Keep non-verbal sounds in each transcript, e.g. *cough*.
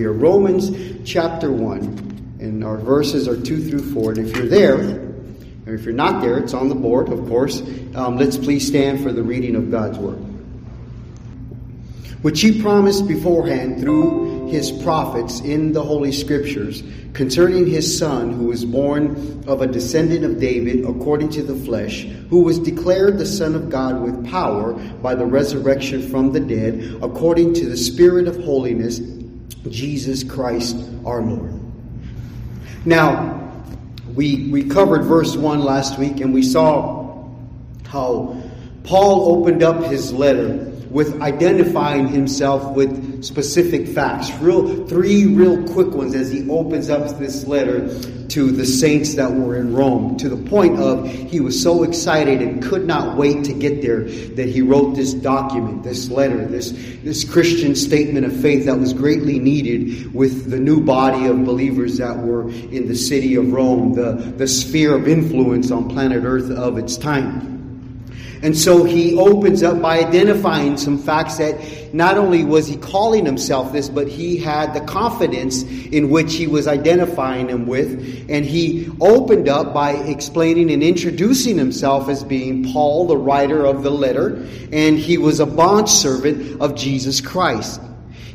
Here, Romans chapter 1, and our verses are 2 through 4. And if you're there, or if you're not there, it's on the board, of course. Um, let's please stand for the reading of God's Word. Which he promised beforehand through his prophets in the Holy Scriptures concerning his Son, who was born of a descendant of David according to the flesh, who was declared the Son of God with power by the resurrection from the dead, according to the Spirit of holiness Jesus Christ our Lord. Now, we, we covered verse 1 last week and we saw how Paul opened up his letter with identifying himself with specific facts. Real three real quick ones as he opens up this letter to the saints that were in Rome, to the point of he was so excited and could not wait to get there that he wrote this document, this letter, this, this Christian statement of faith that was greatly needed with the new body of believers that were in the city of Rome, the, the sphere of influence on planet Earth of its time. And so he opens up by identifying some facts that not only was he calling himself this, but he had the confidence in which he was identifying him with. And he opened up by explaining and introducing himself as being Paul, the writer of the letter, and he was a bondservant of Jesus Christ.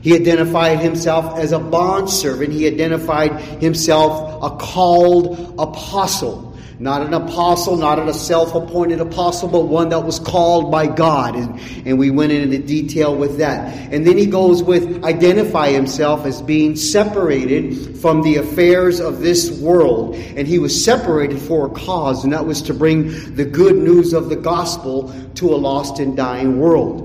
He identified himself as a bondservant. He identified himself a called apostle. Not an apostle, not a self appointed apostle, but one that was called by God. And, and we went into detail with that. And then he goes with identify himself as being separated from the affairs of this world. And he was separated for a cause, and that was to bring the good news of the gospel to a lost and dying world.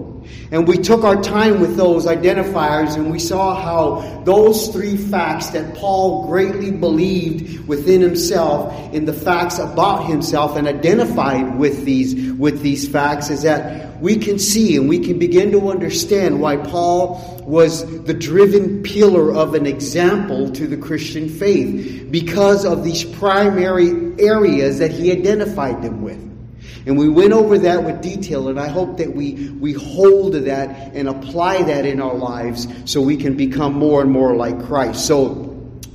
And we took our time with those identifiers and we saw how those three facts that Paul greatly believed within himself in the facts about himself and identified with these, with these facts is that we can see and we can begin to understand why Paul was the driven pillar of an example to the Christian faith because of these primary areas that he identified them with. And we went over that with detail, and I hope that we, we hold to that and apply that in our lives so we can become more and more like Christ. So,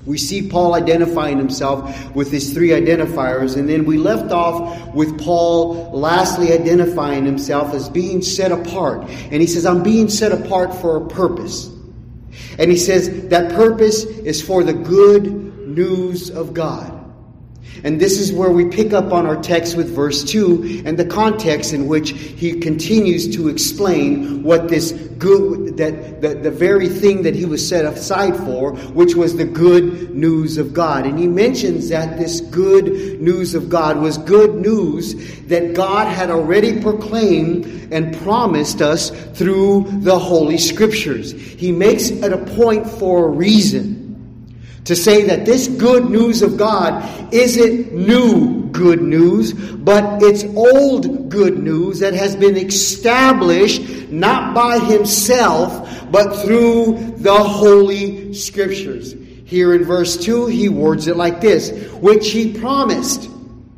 we see Paul identifying himself with his three identifiers, and then we left off with Paul lastly identifying himself as being set apart. And he says, I'm being set apart for a purpose. And he says that purpose is for the good news of God. And this is where we pick up on our text with verse 2 and the context in which he continues to explain what this good, that the, the very thing that he was set aside for, which was the good news of God. And he mentions that this good news of God was good news that God had already proclaimed and promised us through the Holy Scriptures. He makes it a point for a reason to say that this good news of God isn't new good news, but it's old good news that has been established not by himself, but through the Holy Scriptures. Here in verse 2, he words it like this, which he promised,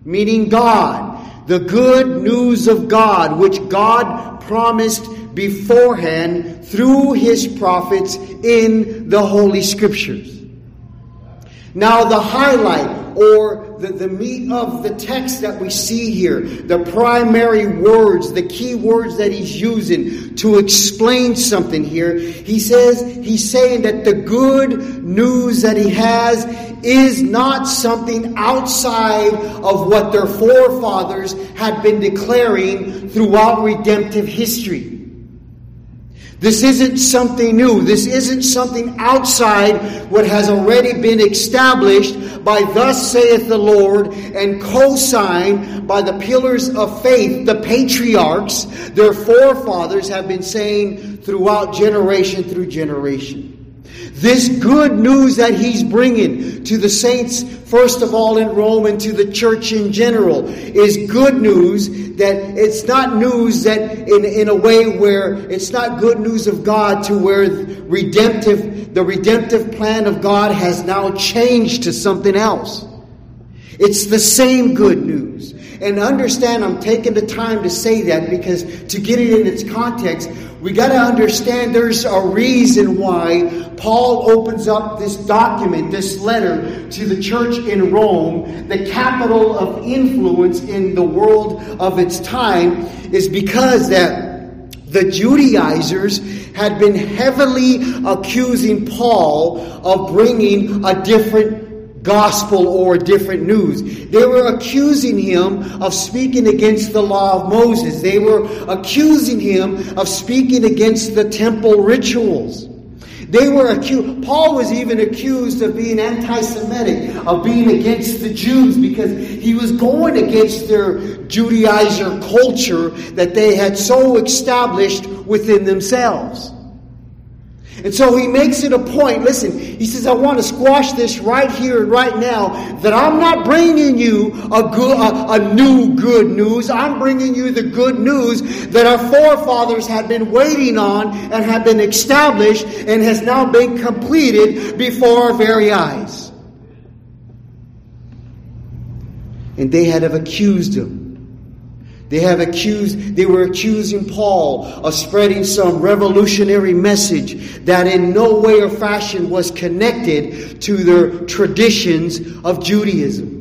meaning God, the good news of God, which God promised beforehand through his prophets in the Holy Scriptures. Now, the highlight or the, the meat of the text that we see here, the primary words, the key words that he's using to explain something here, he says, he's saying that the good news that he has is not something outside of what their forefathers had been declaring throughout redemptive history. This isn't something new. This isn't something outside what has already been established by thus saith the Lord and co-signed by the pillars of faith, the patriarchs, their forefathers have been saying throughout generation through generation. This good news that he's bringing to the saints, first of all in Rome and to the church in general, is good news that it's not news that in, in a way where it's not good news of God to where redemptive, the redemptive plan of God has now changed to something else. It's the same good news. And understand, I'm taking the time to say that because to get it in its context, we got to understand there's a reason why Paul opens up this document, this letter to the church in Rome, the capital of influence in the world of its time, is because that the Judaizers had been heavily accusing Paul of bringing a different gospel or different news. They were accusing him of speaking against the law of Moses. They were accusing him of speaking against the temple rituals. They were accused, Paul was even accused of being anti Semitic, of being against the Jews, because he was going against their Judaizer culture that they had so established within themselves. And so he makes it a point. Listen, he says, I want to squash this right here and right now that I'm not bringing you a, good, a, a new good news. I'm bringing you the good news that our forefathers had been waiting on and had been established and has now been completed before our very eyes. And they had have accused him they have accused, they were accusing Paul of spreading some revolutionary message that in no way or fashion was connected to their traditions of Judaism.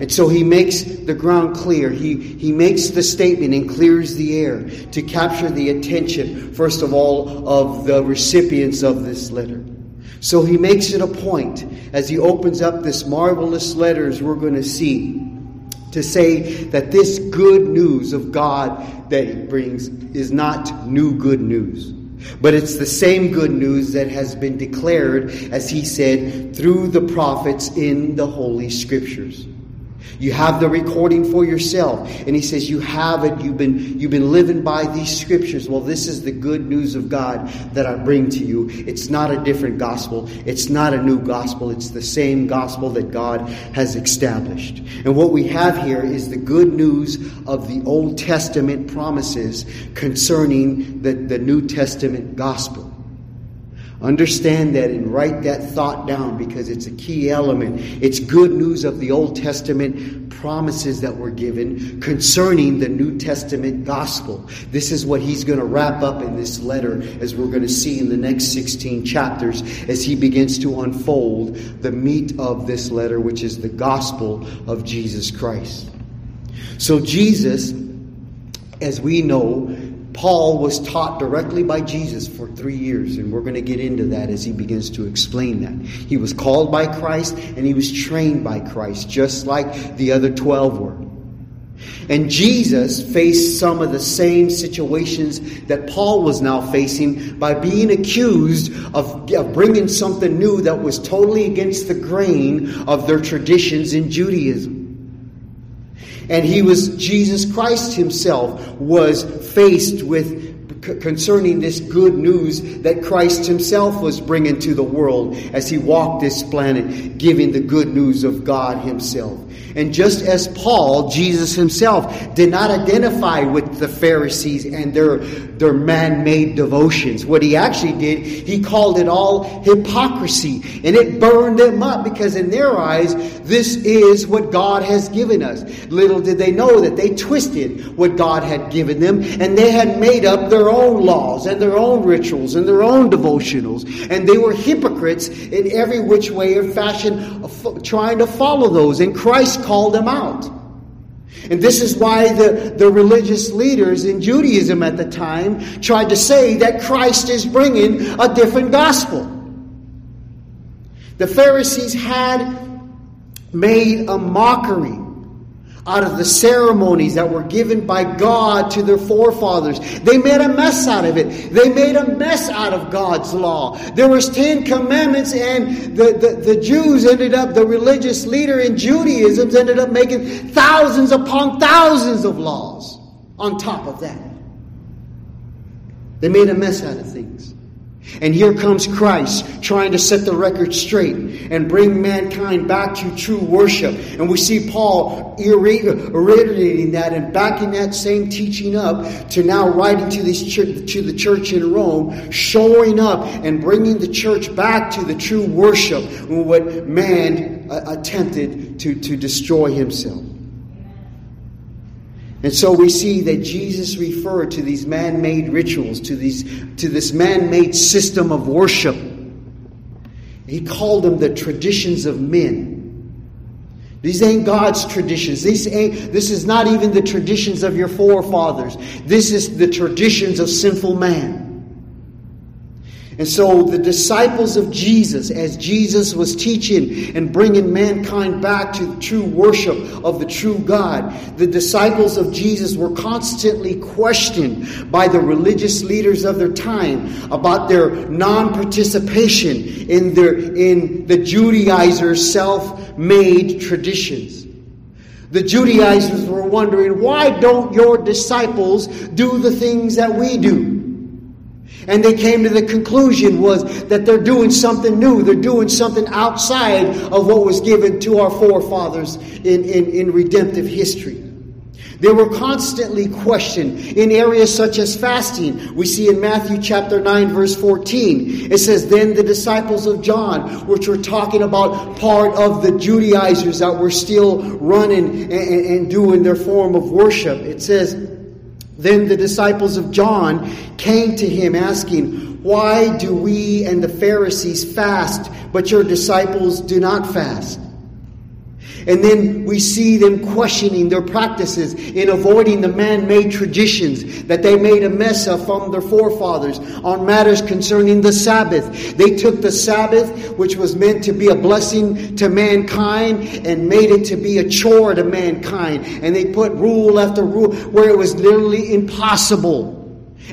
And so he makes the ground clear. He, he makes the statement and clears the air to capture the attention, first of all, of the recipients of this letter. So he makes it a point as he opens up this marvelous letters we're going to see to say that this good news of God that he brings is not new good news. But it's the same good news that has been declared, as he said, through the prophets in the Holy Scriptures. You have the recording for yourself. And he says, You have it. You've been, you've been living by these scriptures. Well, this is the good news of God that I bring to you. It's not a different gospel. It's not a new gospel. It's the same gospel that God has established. And what we have here is the good news of the Old Testament promises concerning the, the New Testament gospel. Understand that and write that thought down because it's a key element. It's good news of the Old Testament promises that were given concerning the New Testament gospel. This is what he's going to wrap up in this letter as we're going to see in the next 16 chapters as he begins to unfold the meat of this letter, which is the gospel of Jesus Christ. So Jesus, as we know, Paul was taught directly by Jesus for three years, and we're going to get into that as he begins to explain that. He was called by Christ and he was trained by Christ, just like the other 12 were. And Jesus faced some of the same situations that Paul was now facing by being accused of, of bringing something new that was totally against the grain of their traditions in Judaism. And he was, Jesus Christ himself was faced with concerning this good news that Christ himself was bringing to the world as he walked this planet, giving the good news of God himself. And just as Paul, Jesus himself, did not identify with the Pharisees and their, their man-made devotions. What he actually did, he called it all hypocrisy. And it burned them up because in their eyes, this is what God has given us. Little did they know that they twisted what God had given them and they had made up their own laws and their own rituals and their own devotionals. And they were hypocrites in every which way or fashion uh, trying to follow those. And Christ called them out. And this is why the, the religious leaders in Judaism at the time tried to say that Christ is bringing a different gospel. The Pharisees had made a mockery out of the ceremonies that were given by God to their forefathers. They made a mess out of it. They made a mess out of God's law. There was Ten Commandments and the, the, the Jews ended up, the religious leader in Judaism ended up making thousands upon thousands of laws on top of that. They made a mess out of things. And here comes Christ trying to set the record straight and bring mankind back to true worship. And we see Paul reiterating that and backing that same teaching up to now writing to, this to the church in Rome, showing up and bringing the church back to the true worship what man uh, attempted to, to destroy himself. And so we see that Jesus referred to these man-made rituals, to these to this man-made system of worship. He called them the traditions of men. These ain't God's traditions. These ain't, this is not even the traditions of your forefathers. This is the traditions of sinful man. And so the disciples of Jesus, as Jesus was teaching and bringing mankind back to true worship of the true God, the disciples of Jesus were constantly questioned by the religious leaders of their time about their non-participation in their, in the Judaizers' self-made traditions. The Judaizers were wondering, why don't your disciples do the things that we do? And they came to the conclusion was that they're doing something new. They're doing something outside of what was given to our forefathers in, in, in redemptive history. They were constantly questioned in areas such as fasting. We see in Matthew chapter 9 verse 14. It says, Then the disciples of John, which were talking about part of the Judaizers that were still running and, and, and doing their form of worship. It says, then the disciples of John came to him asking, Why do we and the Pharisees fast, but your disciples do not fast? And then we see them questioning their practices in avoiding the man-made traditions that they made a mess of from their forefathers on matters concerning the Sabbath. They took the Sabbath, which was meant to be a blessing to mankind, and made it to be a chore to mankind. And they put rule after rule where it was literally impossible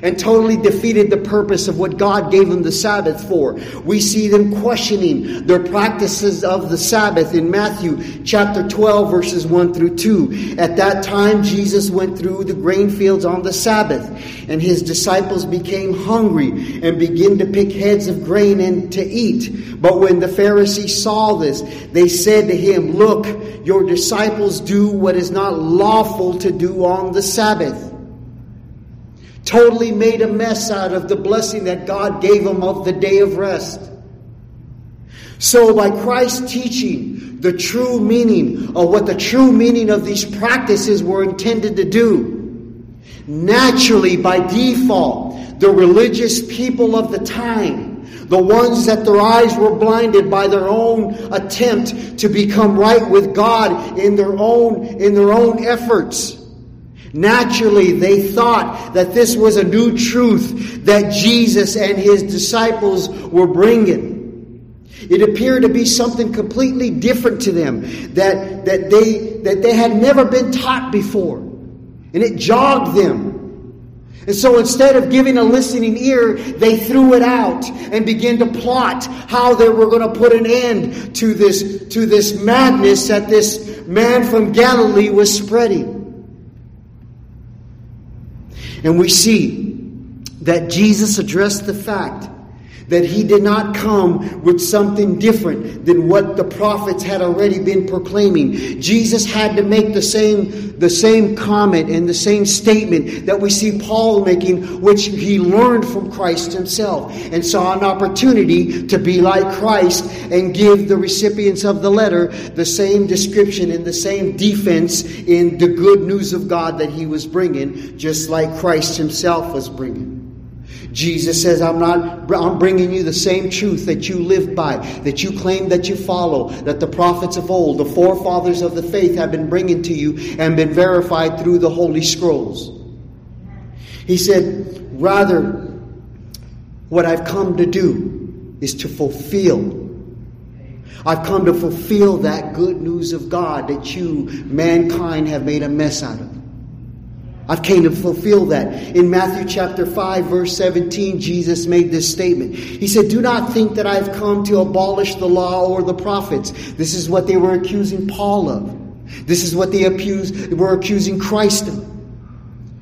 and totally defeated the purpose of what God gave them the Sabbath for. We see them questioning their practices of the Sabbath in Matthew chapter 12 verses 1 through 2. At that time, Jesus went through the grain fields on the Sabbath and his disciples became hungry and began to pick heads of grain and to eat. But when the Pharisees saw this, they said to him, look, your disciples do what is not lawful to do on the Sabbath totally made a mess out of the blessing that God gave them of the day of rest. So by Christ's teaching the true meaning of what the true meaning of these practices were intended to do, naturally by default, the religious people of the time the ones that their eyes were blinded by their own attempt to become right with God in their own in their own efforts Naturally, they thought that this was a new truth that Jesus and his disciples were bringing. It appeared to be something completely different to them that, that, they, that they had never been taught before. And it jogged them. And so instead of giving a listening ear, they threw it out and began to plot how they were going to put an end to this, to this madness that this man from Galilee was spreading. And we see that Jesus addressed the fact that he did not come with something different than what the prophets had already been proclaiming. Jesus had to make the same, the same comment and the same statement that we see Paul making, which he learned from Christ himself and saw an opportunity to be like Christ and give the recipients of the letter the same description and the same defense in the good news of God that he was bringing, just like Christ himself was bringing. Jesus says, I'm not, I'm bringing you the same truth that you live by, that you claim that you follow, that the prophets of old, the forefathers of the faith have been bringing to you and been verified through the Holy Scrolls. He said, rather, what I've come to do is to fulfill I've come to fulfill that good news of God that you, mankind, have made a mess out of. I've came to fulfill that. In Matthew chapter 5 verse 17, Jesus made this statement. He said, do not think that I've come to abolish the law or the prophets. This is what they were accusing Paul of. This is what they accused, were accusing Christ of.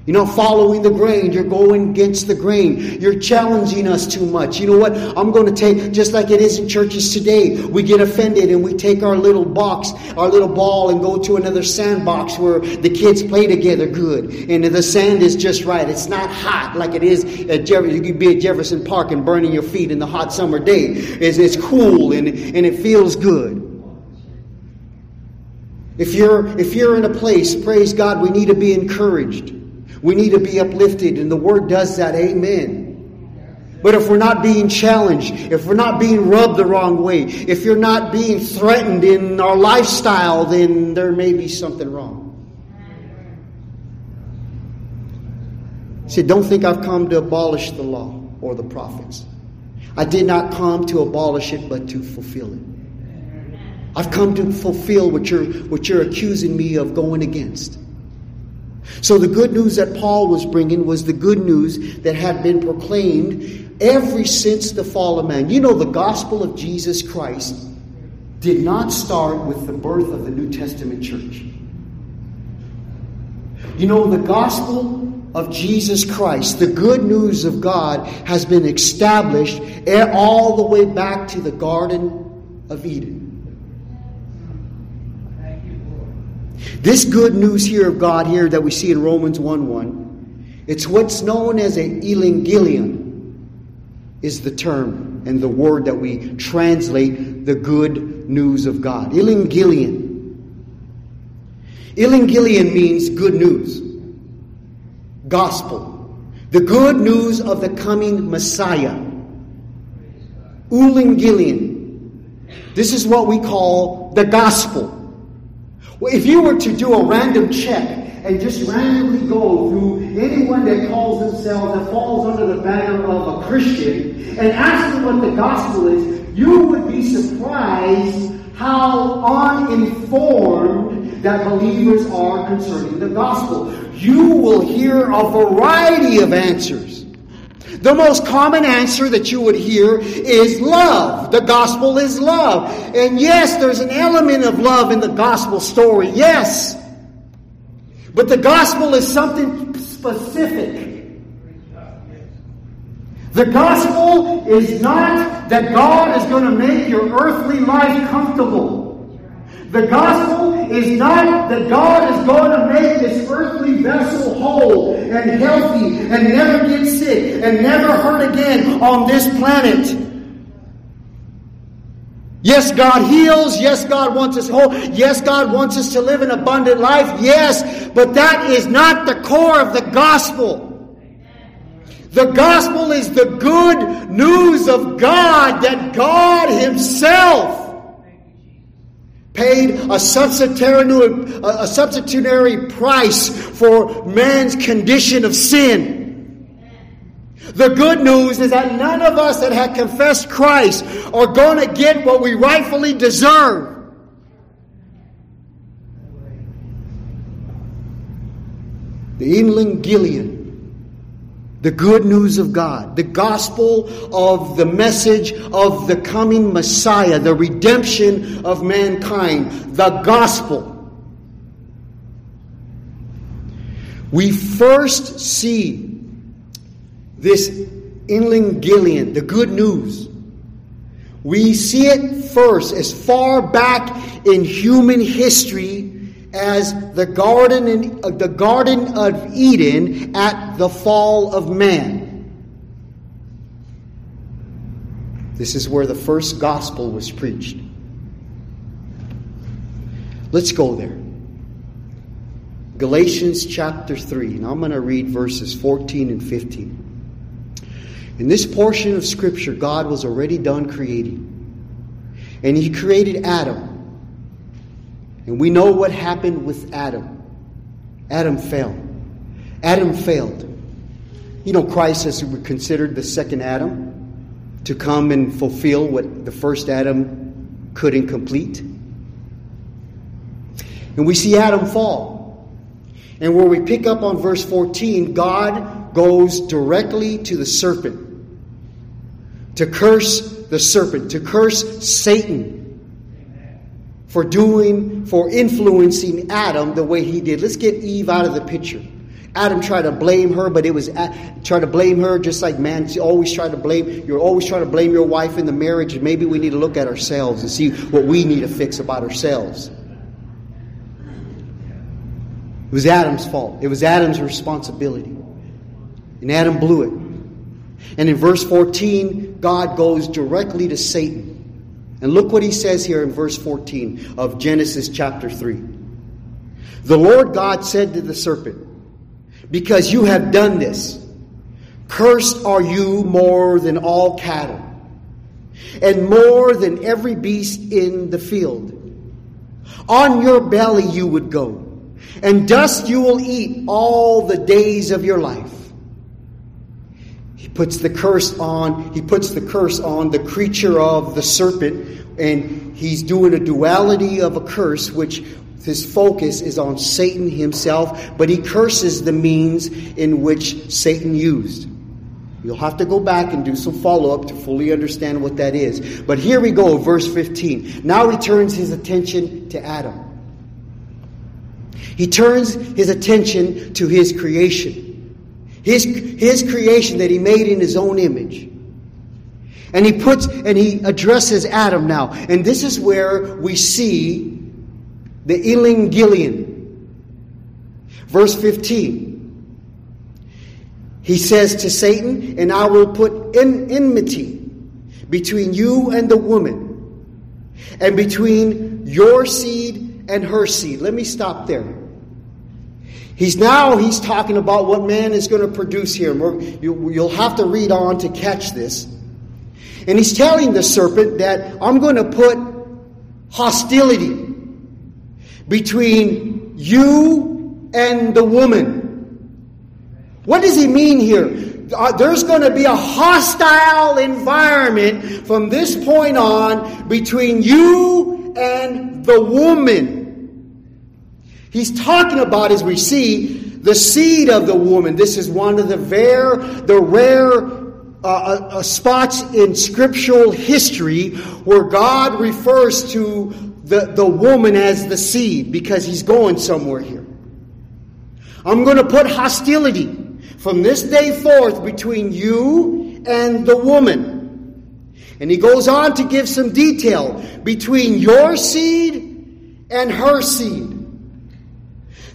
You're not following the grain. You're going against the grain. You're challenging us too much. You know what? I'm going to take, just like it is in churches today, we get offended and we take our little box, our little ball and go to another sandbox where the kids play together good. And the sand is just right. It's not hot like it is at Jefferson. You could be at Jefferson Park and burning your feet in the hot summer day. It's, it's cool and, and it feels good. If you're, if you're in a place, praise God, we need to be encouraged. We need to be uplifted, and the Word does that. Amen. But if we're not being challenged, if we're not being rubbed the wrong way, if you're not being threatened in our lifestyle, then there may be something wrong. See, Don't think I've come to abolish the law or the prophets. I did not come to abolish it, but to fulfill it. I've come to fulfill what you're, what you're accusing me of going against. So the good news that Paul was bringing was the good news that had been proclaimed ever since the fall of man. You know, the gospel of Jesus Christ did not start with the birth of the New Testament church. You know, the gospel of Jesus Christ, the good news of God, has been established all the way back to the Garden of Eden. This good news here of God here that we see in Romans 1 1, it's what's known as a Evangelion is the term and the word that we translate the good news of God. Evangelion. Evangelion means good news. Gospel. The good news of the coming Messiah. Evangelion. This is what we call the gospel. Well, if you were to do a random check and just randomly go through anyone that calls themselves, that falls under the banner of a Christian, and ask them what the gospel is, you would be surprised how uninformed that believers are concerning the gospel. You will hear a variety of answers. The most common answer that you would hear is love. The gospel is love. And yes, there's an element of love in the gospel story. Yes. But the gospel is something specific. The gospel is not that God is going to make your earthly life comfortable. The gospel is not that God is going to make this earthly vessel whole and healthy and never get sick and never hurt again on this planet. Yes, God heals. Yes, God wants us whole. Yes, God wants us to live an abundant life. Yes, but that is not the core of the gospel. The gospel is the good news of God that God Himself paid a substitutionary, a substitutionary price for man's condition of sin. The good news is that none of us that have confessed Christ are going to get what we rightfully deserve. The Evangelion the good news of God, the gospel of the message of the coming Messiah, the redemption of mankind, the gospel. We first see this Evangelion, the good news. We see it first as far back in human history as the garden in, uh, the garden of Eden at the fall of man. This is where the first gospel was preached. Let's go there. Galatians chapter 3, and I'm going to read verses 14 and 15. In this portion of Scripture, God was already done creating. And He created Adam. And we know what happened with Adam. Adam fell. Adam failed. You know, Christ is considered the second Adam to come and fulfill what the first Adam couldn't complete. And we see Adam fall. And where we pick up on verse 14, God goes directly to the serpent to curse the serpent, to curse Satan for doing, for influencing Adam the way he did. Let's get Eve out of the picture. Adam tried to blame her, but it was uh, try to blame her just like man always try to blame. You're always trying to blame your wife in the marriage. And maybe we need to look at ourselves and see what we need to fix about ourselves. It was Adam's fault. It was Adam's responsibility, and Adam blew it. And in verse 14, God goes directly to Satan and look what he says here in verse 14 of Genesis chapter 3. The Lord God said to the serpent, Because you have done this, cursed are you more than all cattle, and more than every beast in the field. On your belly you would go, and dust you will eat all the days of your life. He puts the curse on, he puts the curse on the creature of the serpent, and he's doing a duality of a curse, which his focus is on Satan himself, but he curses the means in which Satan used. You'll have to go back and do some follow up to fully understand what that is. But here we go, verse 15. Now he turns his attention to Adam. He turns his attention to his creation. His, his creation that he made in his own image. And he puts, and he addresses Adam now. And this is where we see the Evangelion. Verse 15. He says to Satan, And I will put in enmity between you and the woman, and between your seed and her seed. Let me stop there. He's now he's talking about what man is going to produce here. You'll have to read on to catch this. And he's telling the serpent that I'm going to put hostility between you and the woman. What does he mean here? Uh, there's going to be a hostile environment from this point on between you and the woman. He's talking about, as we see, the seed of the woman. This is one of the rare, the rare uh, uh, uh spots in scriptural history where God refers to the, the woman as the seed because he's going somewhere here. I'm going to put hostility from this day forth between you and the woman. And he goes on to give some detail between your seed and her seed.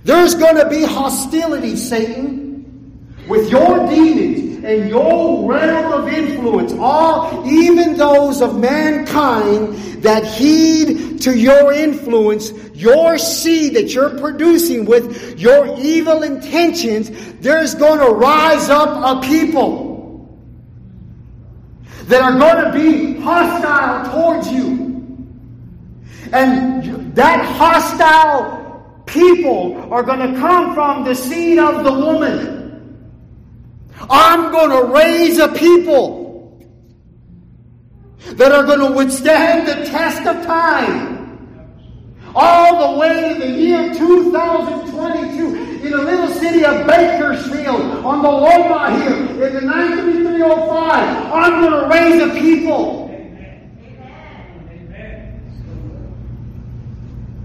There's going to be hostility, Satan, with your demons and your realm of influence, all, even those of mankind that heed to your influence, your seed that you're producing with your evil intentions, there's going to rise up a people that are going to be hostile towards you. And that hostile people are going to come from the seed of the woman. I'm going to raise a people that are going to withstand the test of time. All the way to the year 2022 in the little city of Bakersfield on the Loma here in the 93305. I'm going to raise a people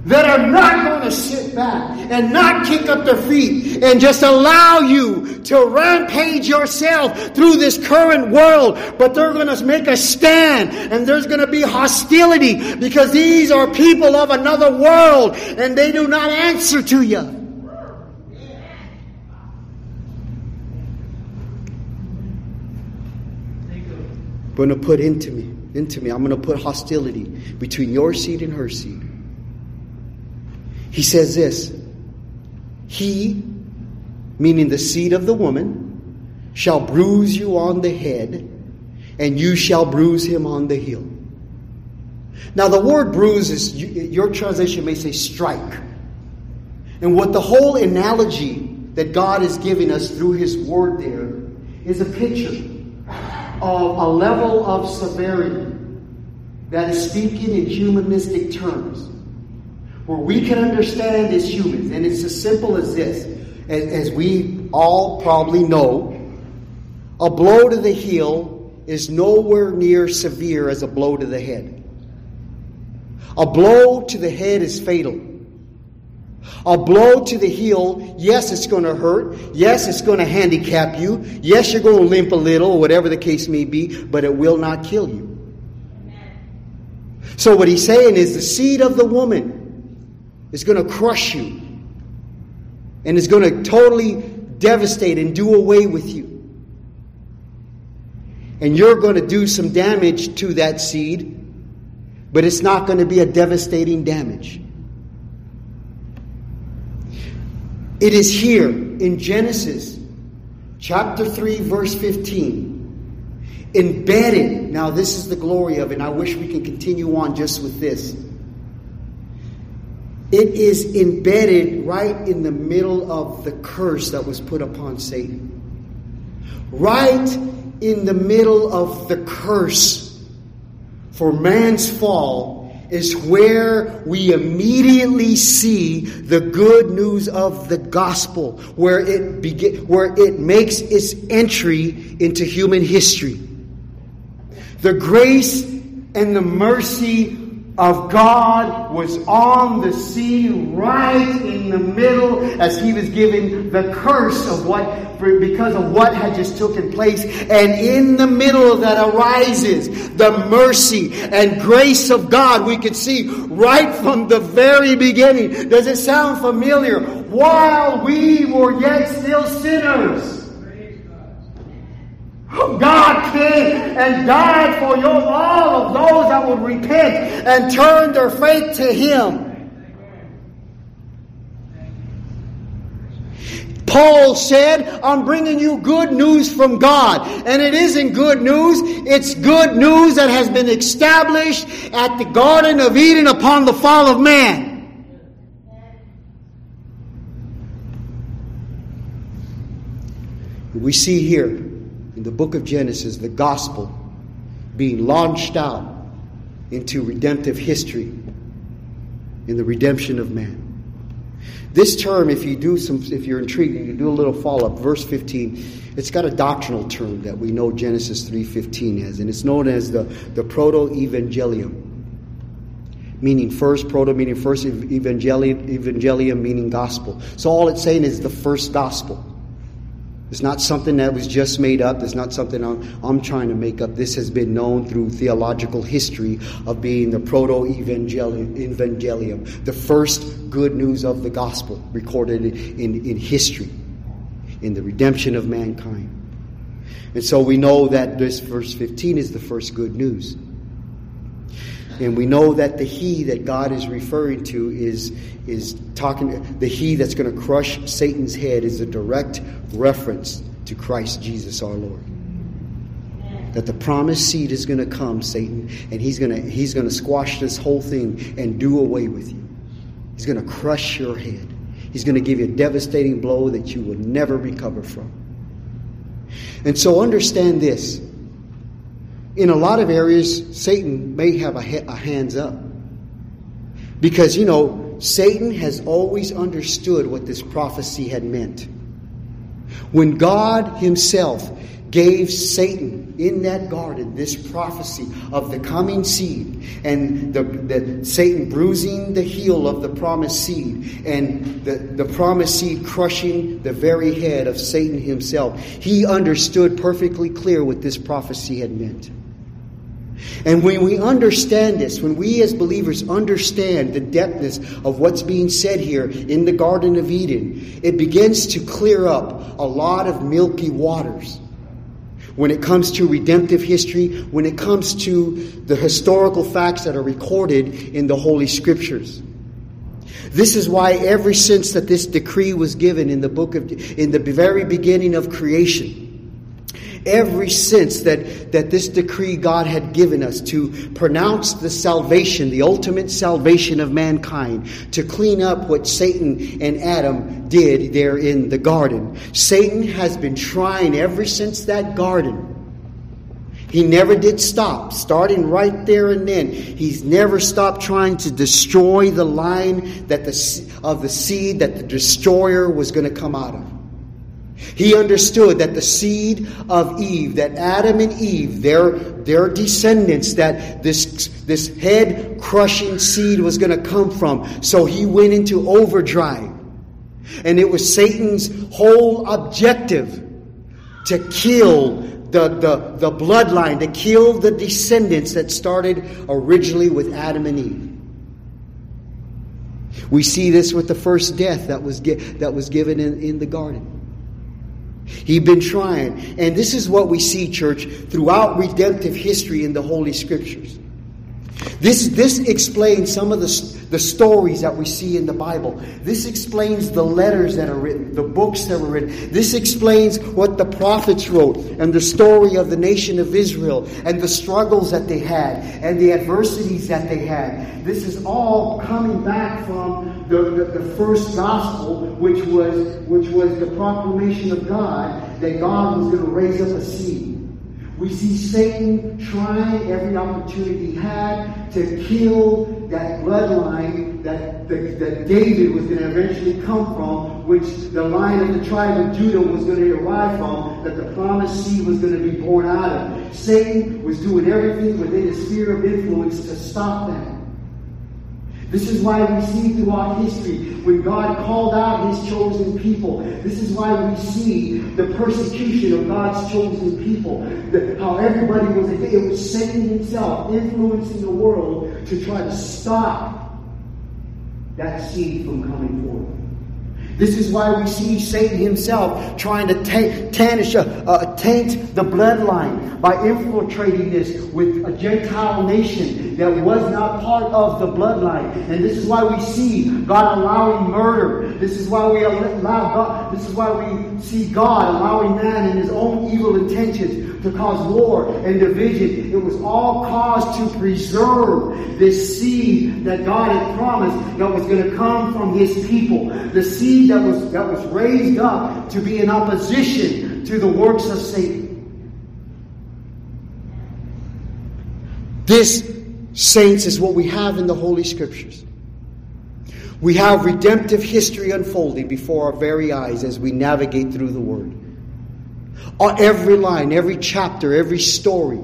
that are not going to sit back and not kick up their feet and just allow you to rampage yourself through this current world, but they're going to make a stand and there's going to be hostility because these are people of another world and they do not answer to you. Going to put into me, into me. I'm going to put hostility between your seed and her seed. He says this He, meaning the seed of the woman, shall bruise you on the head, and you shall bruise him on the heel. Now, the word bruise is, your translation may say strike. And what the whole analogy that God is giving us through His Word there is a picture of a level of severity that is speaking in humanistic terms where we can understand as humans. And it's as simple as this. As, as we all probably know, a blow to the heel is nowhere near severe as a blow to the head. A blow to the head is fatal. A blow to the heel, yes, it's going to hurt. Yes, it's going to handicap you. Yes, you're going to limp a little, whatever the case may be, but it will not kill you. So, what he's saying is the seed of the woman is going to crush you and is going to totally devastate and do away with you. And you're going to do some damage to that seed, but it's not going to be a devastating damage. It is here in Genesis chapter 3, verse 15. Embedded. Now, this is the glory of it, and I wish we can continue on just with this. It is embedded right in the middle of the curse that was put upon Satan. Right in the middle of the curse for man's fall is where we immediately see the good news of the gospel, where it begin, where it makes its entry into human history. The grace and the mercy of God was on the sea right in the middle as he was giving the curse of what because of what had just taken place. And in the middle that arises the mercy and grace of God we could see right from the very beginning. Does it sound familiar? While we were yet still sinners And died for your, all of those that would repent and turn their faith to Him. Paul said, I'm bringing you good news from God. And it isn't good news, it's good news that has been established at the Garden of Eden upon the fall of man. We see here in the book of Genesis, the gospel being launched out into redemptive history in the redemption of man. This term, if you do some, if you're intrigued, you do a little follow up. Verse 15, it's got a doctrinal term that we know Genesis 3:15 as, and it's known as the the proto-evangelium, meaning first proto, meaning first evangelium, evangelium meaning gospel. So all it's saying is the first gospel. It's not something that was just made up. It's not something I'm, I'm trying to make up. This has been known through theological history of being the proto evangelium, the first good news of the gospel recorded in, in history, in the redemption of mankind. And so we know that this verse 15 is the first good news. And we know that the he that God is referring to is, is talking, the he that's going to crush Satan's head is a direct reference to Christ Jesus our Lord. That the promised seed is going to come, Satan, and he's going to, he's going to squash this whole thing and do away with you. He's going to crush your head. He's going to give you a devastating blow that you will never recover from. And so understand this in a lot of areas, Satan may have a, a hands up. Because, you know, Satan has always understood what this prophecy had meant. When God Himself gave Satan in that garden this prophecy of the coming seed and the, the, Satan bruising the heel of the promised seed and the, the promised seed crushing the very head of Satan himself. He understood perfectly clear what this prophecy had meant. And when we understand this, when we as believers understand the depthness of what's being said here in the Garden of Eden, it begins to clear up a lot of milky waters. When it comes to redemptive history, when it comes to the historical facts that are recorded in the Holy Scriptures. This is why ever since that this decree was given in the book of, in the very beginning of creation, every sense that, that this decree God had given us to pronounce the salvation, the ultimate salvation of mankind, to clean up what Satan and Adam did there in the garden. Satan has been trying ever since that garden. He never did stop, starting right there and then. He's never stopped trying to destroy the line that the, of the seed that the destroyer was going to come out of. He understood that the seed of Eve, that Adam and Eve, their, their descendants, that this, this head crushing seed was going to come from. So he went into overdrive. And it was Satan's whole objective to kill the, the, the bloodline, to kill the descendants that started originally with Adam and Eve. We see this with the first death that was, that was given in, in the garden. He'd been trying. And this is what we see, church, throughout redemptive history in the Holy Scriptures. This, this explains some of the, the stories that we see in the Bible. This explains the letters that are written, the books that were written. This explains what the prophets wrote and the story of the nation of Israel and the struggles that they had and the adversities that they had. This is all coming back from the, the, the first gospel, which was, which was the proclamation of God that God was going to raise up a seed. We see Satan trying every opportunity he had to kill that bloodline that, that, that David was going to eventually come from, which the line of the tribe of Judah was going to arrive from, that the promised seed was going to be born out of. Satan was doing everything within his sphere of influence to stop that. This is why we see throughout history when God called out his chosen people. This is why we see the persecution of God's chosen people. The, how everybody was, it was Satan himself influencing the world to try to stop that seed from coming forth. This is why we see Satan himself trying to taint, tarnish, uh, uh, taint the bloodline by infiltrating this with a Gentile nation that was not part of the bloodline. And this is why we see God allowing murder. This is why we allow God, this is why we see God allowing man in his own evil intentions to cause war and division. It was all caused to preserve this seed that God had promised that was going to come from his people. The seed that was, that was raised up to be in opposition to the works of Satan. This, saints, is what we have in the Holy Scriptures. We have redemptive history unfolding before our very eyes as we navigate through the Word. Every line, every chapter, every story.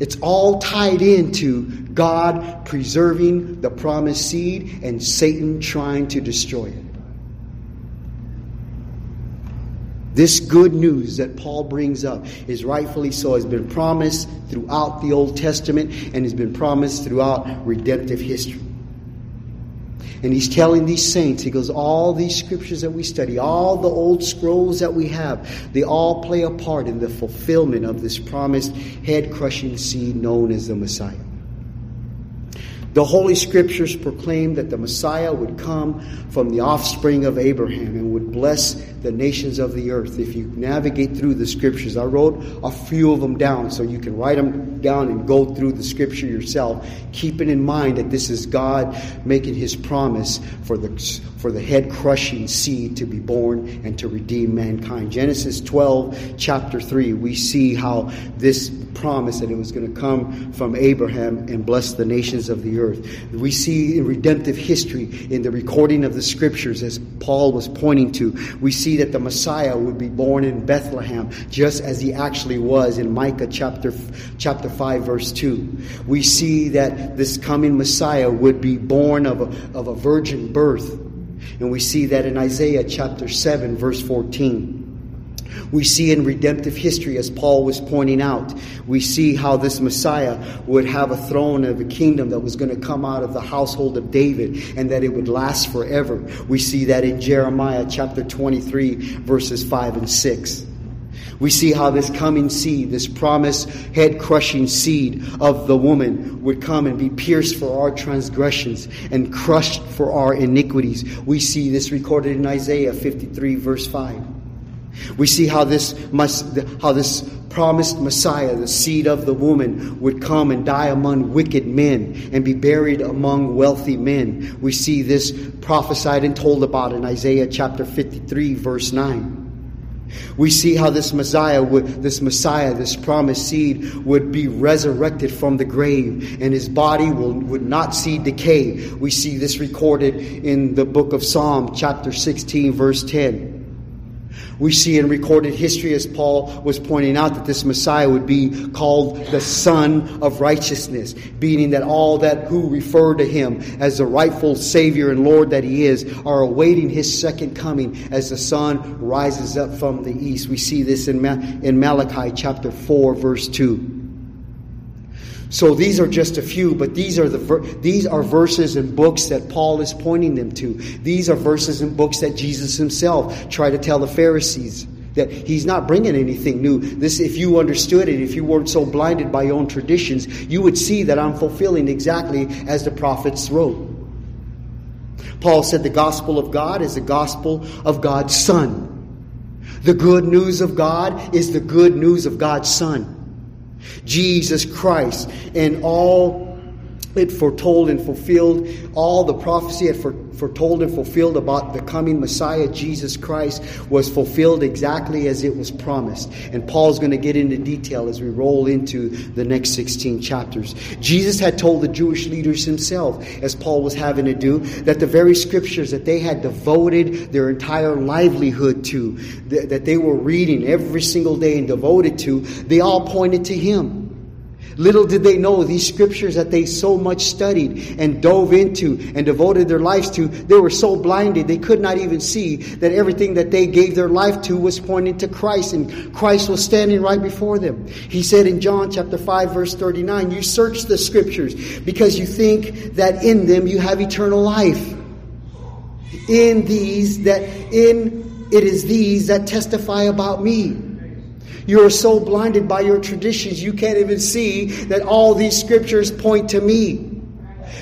It's all tied into God preserving the promised seed and Satan trying to destroy it. This good news that Paul brings up is rightfully so, has been promised throughout the Old Testament and has been promised throughout redemptive history. And he's telling these saints, he goes, all these scriptures that we study, all the old scrolls that we have, they all play a part in the fulfillment of this promised head crushing seed known as the Messiah. The Holy Scriptures proclaim that the Messiah would come from the offspring of Abraham and would bless the nations of the earth. If you navigate through the Scriptures, I wrote a few of them down so you can write them down and go through the Scripture yourself, keeping in mind that this is God making His promise for the for the head crushing seed to be born and to redeem mankind. Genesis 12, chapter 3, we see how this promise that it was going to come from Abraham and bless the nations of the earth. We see in redemptive history, in the recording of the scriptures, as Paul was pointing to, we see that the Messiah would be born in Bethlehem, just as he actually was in Micah chapter, chapter 5, verse 2. We see that this coming Messiah would be born of a, of a virgin birth. And we see that in Isaiah chapter 7, verse 14. We see in redemptive history, as Paul was pointing out, we see how this Messiah would have a throne of a kingdom that was going to come out of the household of David and that it would last forever. We see that in Jeremiah chapter 23, verses 5 and 6. We see how this coming seed, this promised head crushing seed of the woman would come and be pierced for our transgressions and crushed for our iniquities. We see this recorded in Isaiah 53 verse 5. We see how this how this promised Messiah, the seed of the woman, would come and die among wicked men and be buried among wealthy men. We see this prophesied and told about in Isaiah chapter 53 verse 9. We see how this Messiah would, this Messiah, this promised seed would be resurrected from the grave and his body will, would not see decay. We see this recorded in the book of Psalm chapter 16 verse 10. We see in recorded history, as Paul was pointing out, that this Messiah would be called the Son of Righteousness, meaning that all that who refer to him as the rightful Savior and Lord that he is are awaiting his second coming as the sun rises up from the east. We see this in, in Malachi chapter 4, verse 2. So these are just a few, but these are the ver- these are verses and books that Paul is pointing them to. These are verses and books that Jesus himself tried to tell the Pharisees That he's not bringing anything new. This, if you understood it, if you weren't so blinded by your own traditions, you would see that I'm fulfilling exactly as the prophets wrote. Paul said the gospel of God is the gospel of God's Son. The good news of God is the good news of God's Son. Jesus Christ and all it foretold and fulfilled, all the prophecy it foretold and fulfilled about the coming Messiah, Jesus Christ, was fulfilled exactly as it was promised. And Paul's going to get into detail as we roll into the next 16 chapters. Jesus had told the Jewish leaders himself, as Paul was having to do, that the very scriptures that they had devoted their entire livelihood to, that they were reading every single day and devoted to, they all pointed to him. Little did they know these scriptures that they so much studied and dove into and devoted their lives to, they were so blinded they could not even see that everything that they gave their life to was pointing to Christ and Christ was standing right before them. He said in John chapter 5 verse 39, you search the scriptures because you think that in them you have eternal life. In these that in it is these that testify about me. You are so blinded by your traditions, you can't even see that all these scriptures point to me.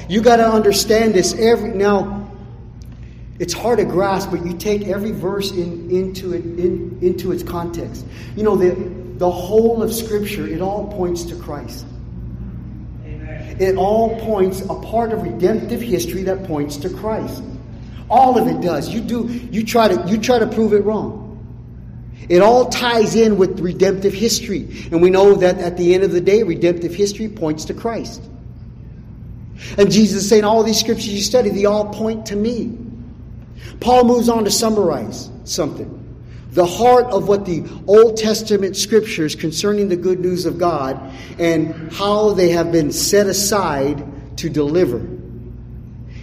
You got to understand this. Every now, it's hard to grasp, but you take every verse in, into it in, into its context. You know the the whole of Scripture. It all points to Christ. Amen. It all points a part of redemptive history that points to Christ. All of it does. You do. You try to. You try to prove it wrong. It all ties in with redemptive history. And we know that at the end of the day, redemptive history points to Christ. And Jesus is saying, all these scriptures you study, they all point to me. Paul moves on to summarize something. The heart of what the Old Testament scriptures concerning the good news of God and how they have been set aside to deliver.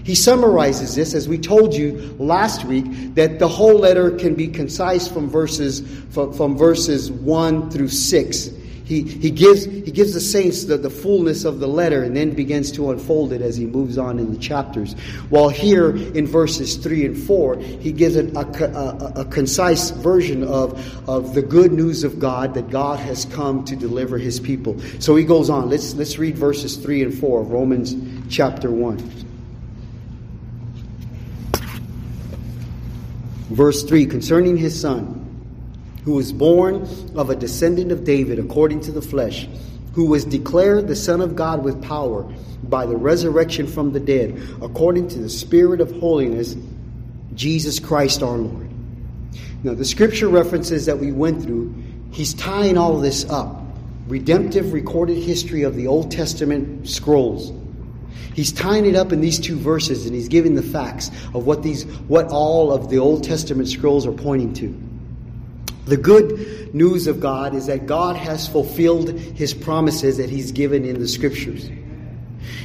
He summarizes this, as we told you last week, that the whole letter can be concise from verses from, from verses one through six. He, he gives he gives the saints the, the fullness of the letter and then begins to unfold it as he moves on in the chapters. While here in verses three and four, he gives a, a, a concise version of, of the good news of God that God has come to deliver his people. So he goes on. Let's let's read verses three and four of Romans chapter one. Verse 3 concerning his son, who was born of a descendant of David according to the flesh, who was declared the Son of God with power by the resurrection from the dead, according to the Spirit of holiness, Jesus Christ our Lord. Now, the scripture references that we went through, he's tying all this up. Redemptive recorded history of the Old Testament scrolls He's tying it up in these two verses and he's giving the facts of what these what all of the Old Testament scrolls are pointing to. The good news of God is that God has fulfilled his promises that he's given in the scriptures.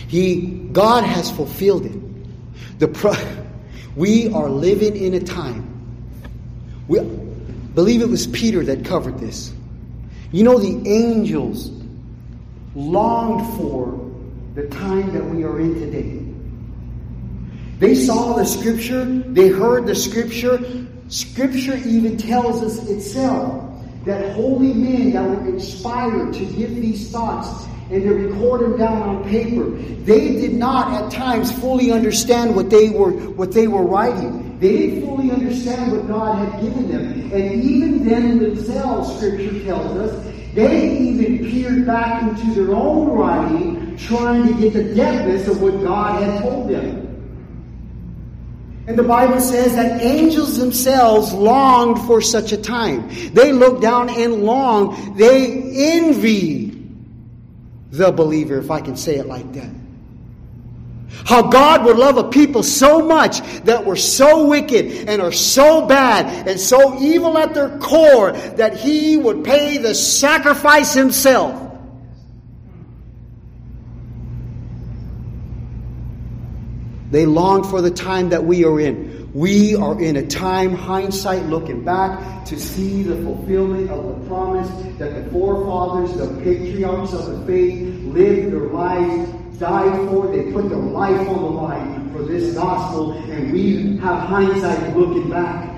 He God has fulfilled it. The pro, *laughs* we are living in a time. We believe it was Peter that covered this. You know the angels longed for the time that we are in today. They saw the scripture, they heard the scripture. Scripture even tells us itself that holy men that were inspired to give these thoughts and to record them down on paper, they did not at times fully understand what they were what they were writing. They didn't fully understand what God had given them. And even then themselves, Scripture tells us, they even peered back into their own writing, trying to get the depthness of what God had told them. And the Bible says that angels themselves longed for such a time. They looked down and longed. They envied the believer, if I can say it like that. How God would love a people so much that were so wicked and are so bad and so evil at their core that He would pay the sacrifice Himself. They longed for the time that we are in. We are in a time, hindsight, looking back to see the fulfillment of the promise that the forefathers, the patriarchs of the faith, lived their lives died for, they put their life on the line for this gospel, and we have hindsight looking back.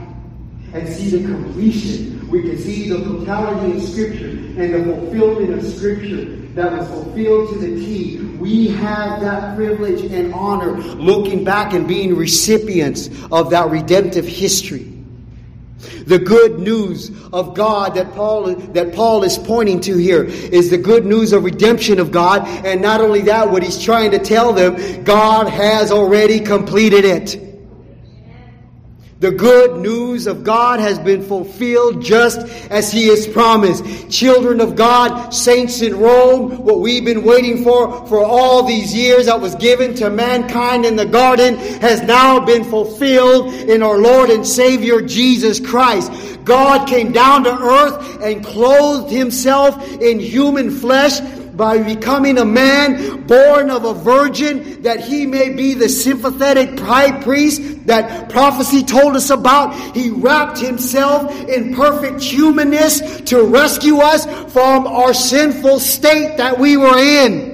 and see the completion. We can see the totality of Scripture and the fulfillment of Scripture that was fulfilled to the T. We have that privilege and honor looking back and being recipients of that redemptive history. The good news of God that Paul, that Paul is pointing to here is the good news of redemption of God. And not only that, what he's trying to tell them, God has already completed it. The good news of God has been fulfilled just as He has promised. Children of God, saints in Rome, what we've been waiting for for all these years that was given to mankind in the garden has now been fulfilled in our Lord and Savior Jesus Christ. God came down to earth and clothed Himself in human flesh by becoming a man born of a virgin that he may be the sympathetic high priest that prophecy told us about. He wrapped himself in perfect humanness to rescue us from our sinful state that we were in.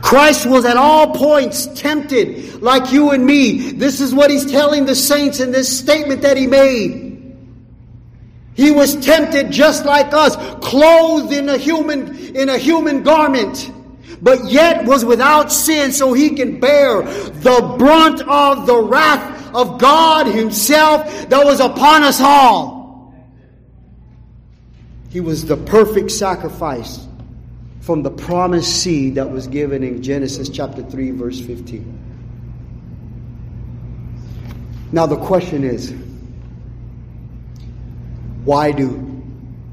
Christ was at all points tempted like you and me. This is what he's telling the saints in this statement that he made. He was tempted just like us, clothed in a human, in a human garment, but yet was without sin so he can bear the brunt of the wrath of God himself that was upon us all. He was the perfect sacrifice from the promised seed that was given in Genesis chapter 3 verse 15. Now the question is, why do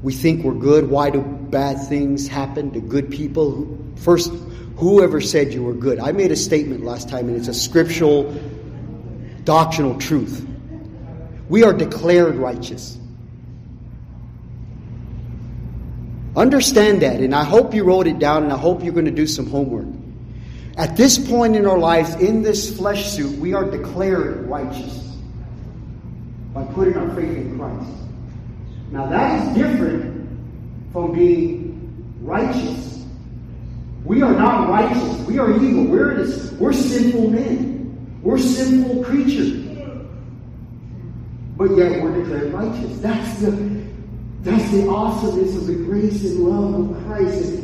we think we're good? Why do bad things happen to good people? First, whoever said you were good? I made a statement last time, and it's a scriptural, doctrinal truth. We are declared righteous. Understand that, and I hope you wrote it down, and I hope you're going to do some homework. At this point in our lives, in this flesh suit, we are declared righteous by putting our faith in Christ. Now that is different from being righteous. We are not righteous. We are evil. We're, we're sinful men. We're sinful creatures. But yet we're declared righteous. That's the that's the awesomeness of the grace and love of Christ.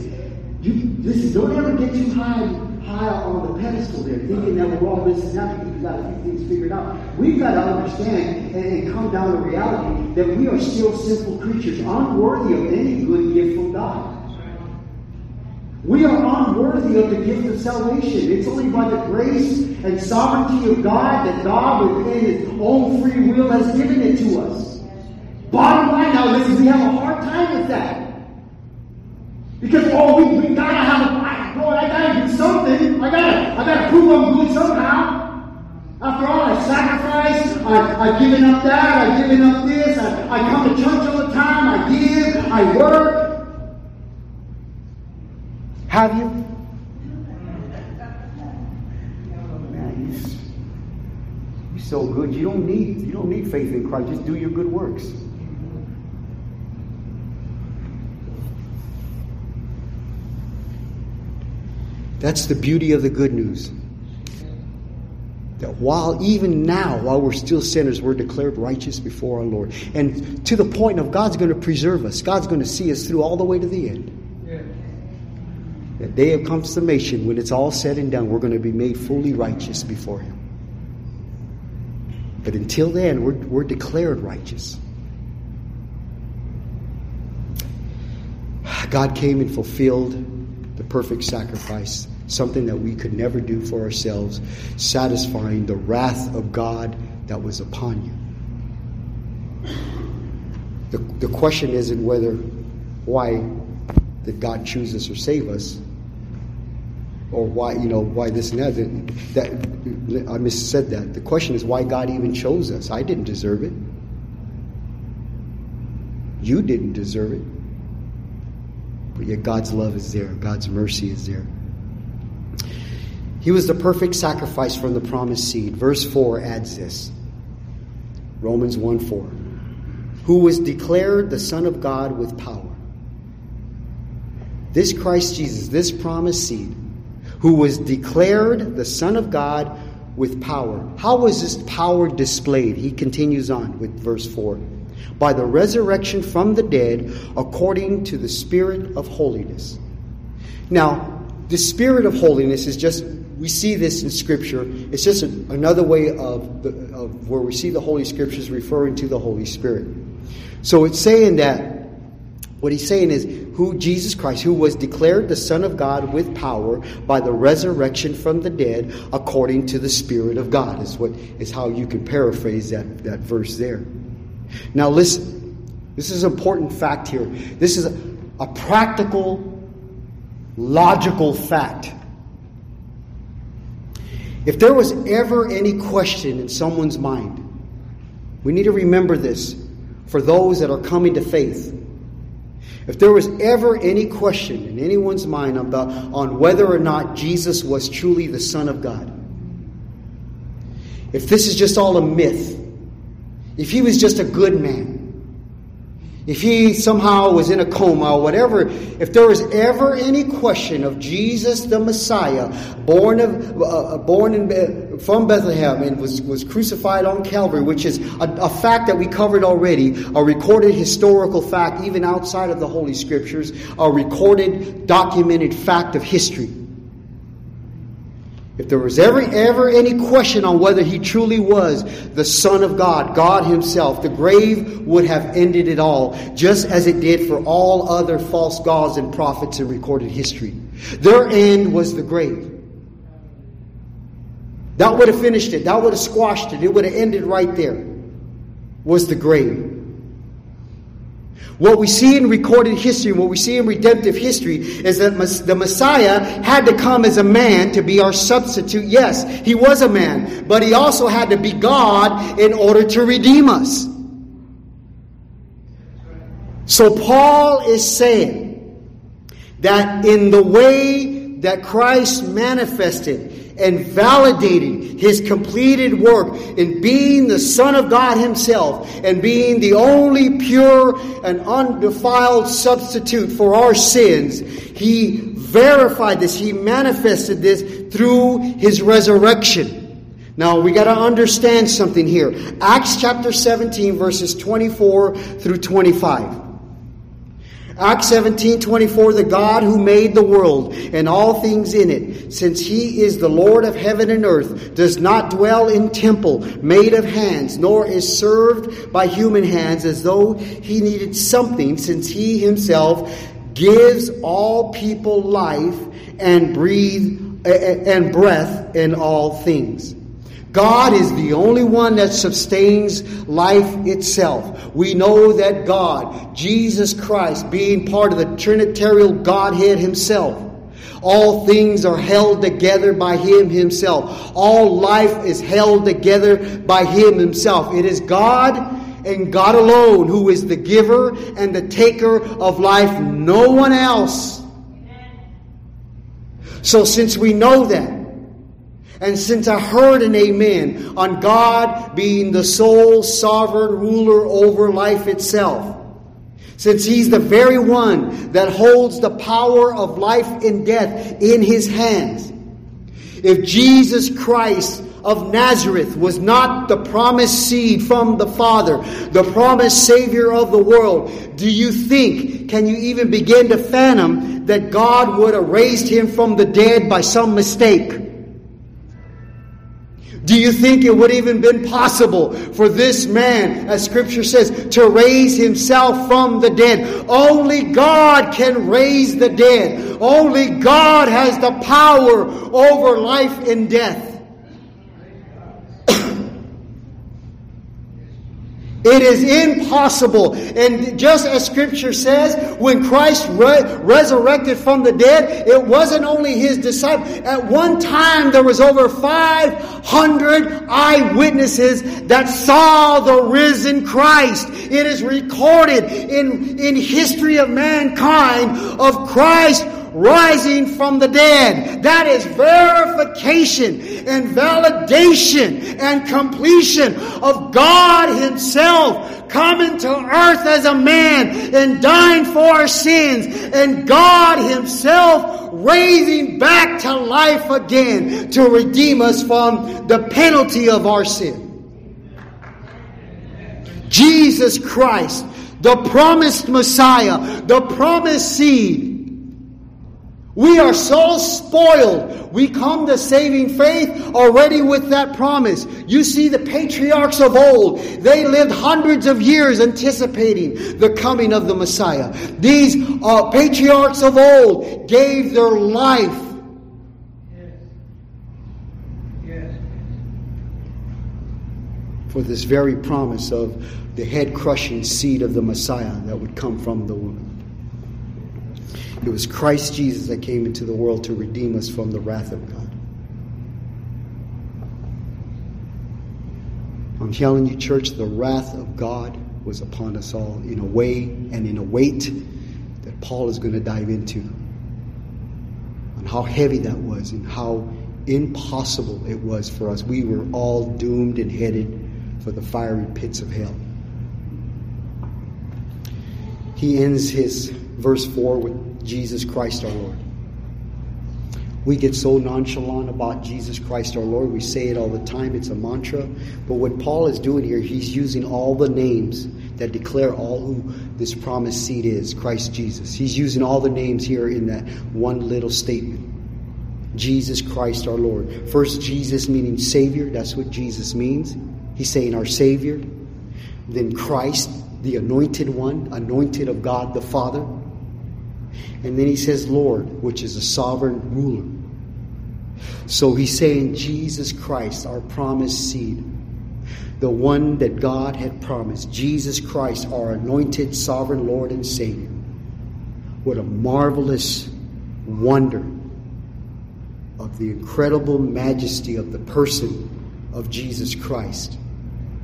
You, listen, don't ever get too high high on the pedestal there, thinking that we're all this and that we've got to few things figured out. We've got to understand and, and come down to reality that we are still simple creatures, unworthy of any good gift from God. We are unworthy of the gift of salvation. It's only by the grace and sovereignty of God that God, within His own free will, has given it to us. Bottom line, now listen, we have a hard time with that. Because, oh, we, we gotta have a Lord, I gotta do something. I gotta, I gotta prove I'm good somehow. After all, I sacrifice, I, I've given up that, I've given up this, I, I come to church all the time, I give, I work. Have you, you're so good. You don't need you don't need faith in Christ. Just do your good works. That's the beauty of the good news. That while even now, while we're still sinners, we're declared righteous before our Lord. And to the point of God's going to preserve us. God's going to see us through all the way to the end. That day of consummation, when it's all said and done, we're going to be made fully righteous before Him. But until then, we're, we're declared righteous. God came and fulfilled the perfect sacrifice, something that we could never do for ourselves, satisfying the wrath of God that was upon you. The, the question isn't whether, why did God choose us or save us, or why, you know, why this and that. that I missaid that. The question is why God even chose us. I didn't deserve it. You didn't deserve it. But yet God's love is there, God's mercy is there. He was the perfect sacrifice from the promised seed. Verse 4 adds this Romans 1 4. Who was declared the Son of God with power. This Christ Jesus, this promised seed, who was declared the Son of God with power. How was this power displayed? He continues on with verse 4 by the resurrection from the dead according to the Spirit of holiness. Now, the Spirit of holiness is just, we see this in Scripture. It's just another way of, the, of where we see the Holy Scriptures referring to the Holy Spirit. So it's saying that what he's saying is who Jesus Christ, who was declared the Son of God with power by the resurrection from the dead according to the Spirit of God, is what is how you can paraphrase that, that verse there. Now listen, this is an important fact here. This is a, a practical, logical fact. If there was ever any question in someone's mind, we need to remember this for those that are coming to faith. If there was ever any question in anyone's mind about on whether or not Jesus was truly the Son of God, if this is just all a myth, if he was just a good man, if he somehow was in a coma or whatever, if there was ever any question of Jesus the Messiah, born of uh, born in, from Bethlehem and was, was crucified on Calvary, which is a, a fact that we covered already, a recorded historical fact, even outside of the Holy Scriptures, a recorded, documented fact of history. If there was ever, ever any question on whether he truly was the Son of God, God himself, the grave would have ended it all, just as it did for all other false gods and prophets in recorded history. Their end was the grave. That would have finished it. That would have squashed it. It would have ended right there. Was the grave. What we see in recorded history, what we see in redemptive history, is that the Messiah had to come as a man to be our substitute. Yes, he was a man, but he also had to be God in order to redeem us. So Paul is saying that in the way that Christ manifested and validating his completed work in being the Son of God himself and being the only pure and undefiled substitute for our sins, he verified this, he manifested this through his resurrection. Now we got to understand something here. Acts chapter 17 verses 24 through 25. Acts 17 24, the God who made the world and all things in it, since he is the Lord of heaven and earth, does not dwell in temple made of hands, nor is served by human hands as though he needed something, since he himself gives all people life and breathe and breath in all things. God is the only one that sustains life itself. We know that God, Jesus Christ, being part of the Trinitarian Godhead Himself, all things are held together by Him Himself. All life is held together by Him Himself. It is God and God alone who is the giver and the taker of life, no one else. So since we know that, and since I heard an amen on God being the sole sovereign ruler over life itself, since He's the very one that holds the power of life and death in His hands, if Jesus Christ of Nazareth was not the promised seed from the Father, the promised Savior of the world, do you think, can you even begin to fathom that God would have raised him from the dead by some mistake? Do you think it would even been possible for this man, as scripture says, to raise himself from the dead? Only God can raise the dead. Only God has the power over life and death. It is impossible. And just as scripture says, when Christ re- resurrected from the dead, it wasn't only his disciples. At one time, there was over 500 eyewitnesses that saw the risen Christ. It is recorded in, in history of mankind of Christ rising from the dead. That is verification and validation and completion of God Himself coming to earth as a man and dying for our sins and God Himself raising back to life again to redeem us from the penalty of our sin. Jesus Christ, the promised Messiah, the promised seed. We are so spoiled. We come to saving faith already with that promise. You see, the patriarchs of old, they lived hundreds of years anticipating the coming of the Messiah. These uh, patriarchs of old gave their life for this very promise of the head crushing seed of the Messiah that would come from the woman. It was Christ Jesus that came into the world to redeem us from the wrath of God. I'm telling you, church, the wrath of God was upon us all in a way and in a weight that Paul is going to dive into. And how heavy that was and how impossible it was for us. We were all doomed and headed for the fiery pits of hell. He ends his verse 4 with Jesus Christ our Lord. We get so nonchalant about Jesus Christ our Lord. We say it all the time. It's a mantra. But what Paul is doing here, he's using all the names that declare all who this promised seed is, Christ Jesus. He's using all the names here in that one little statement. Jesus Christ our Lord. First, Jesus meaning Savior. That's what Jesus means. He's saying our Savior. Then Christ, the anointed one, anointed of God the Father. And then he says Lord, which is a sovereign ruler. So he's saying Jesus Christ, our promised seed, the one that God had promised, Jesus Christ, our anointed sovereign Lord and Savior. What a marvelous wonder of the incredible majesty of the person of Jesus Christ.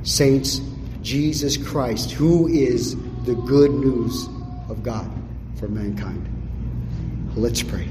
Saints, Jesus Christ, who is the good news of God for mankind. Let's pray.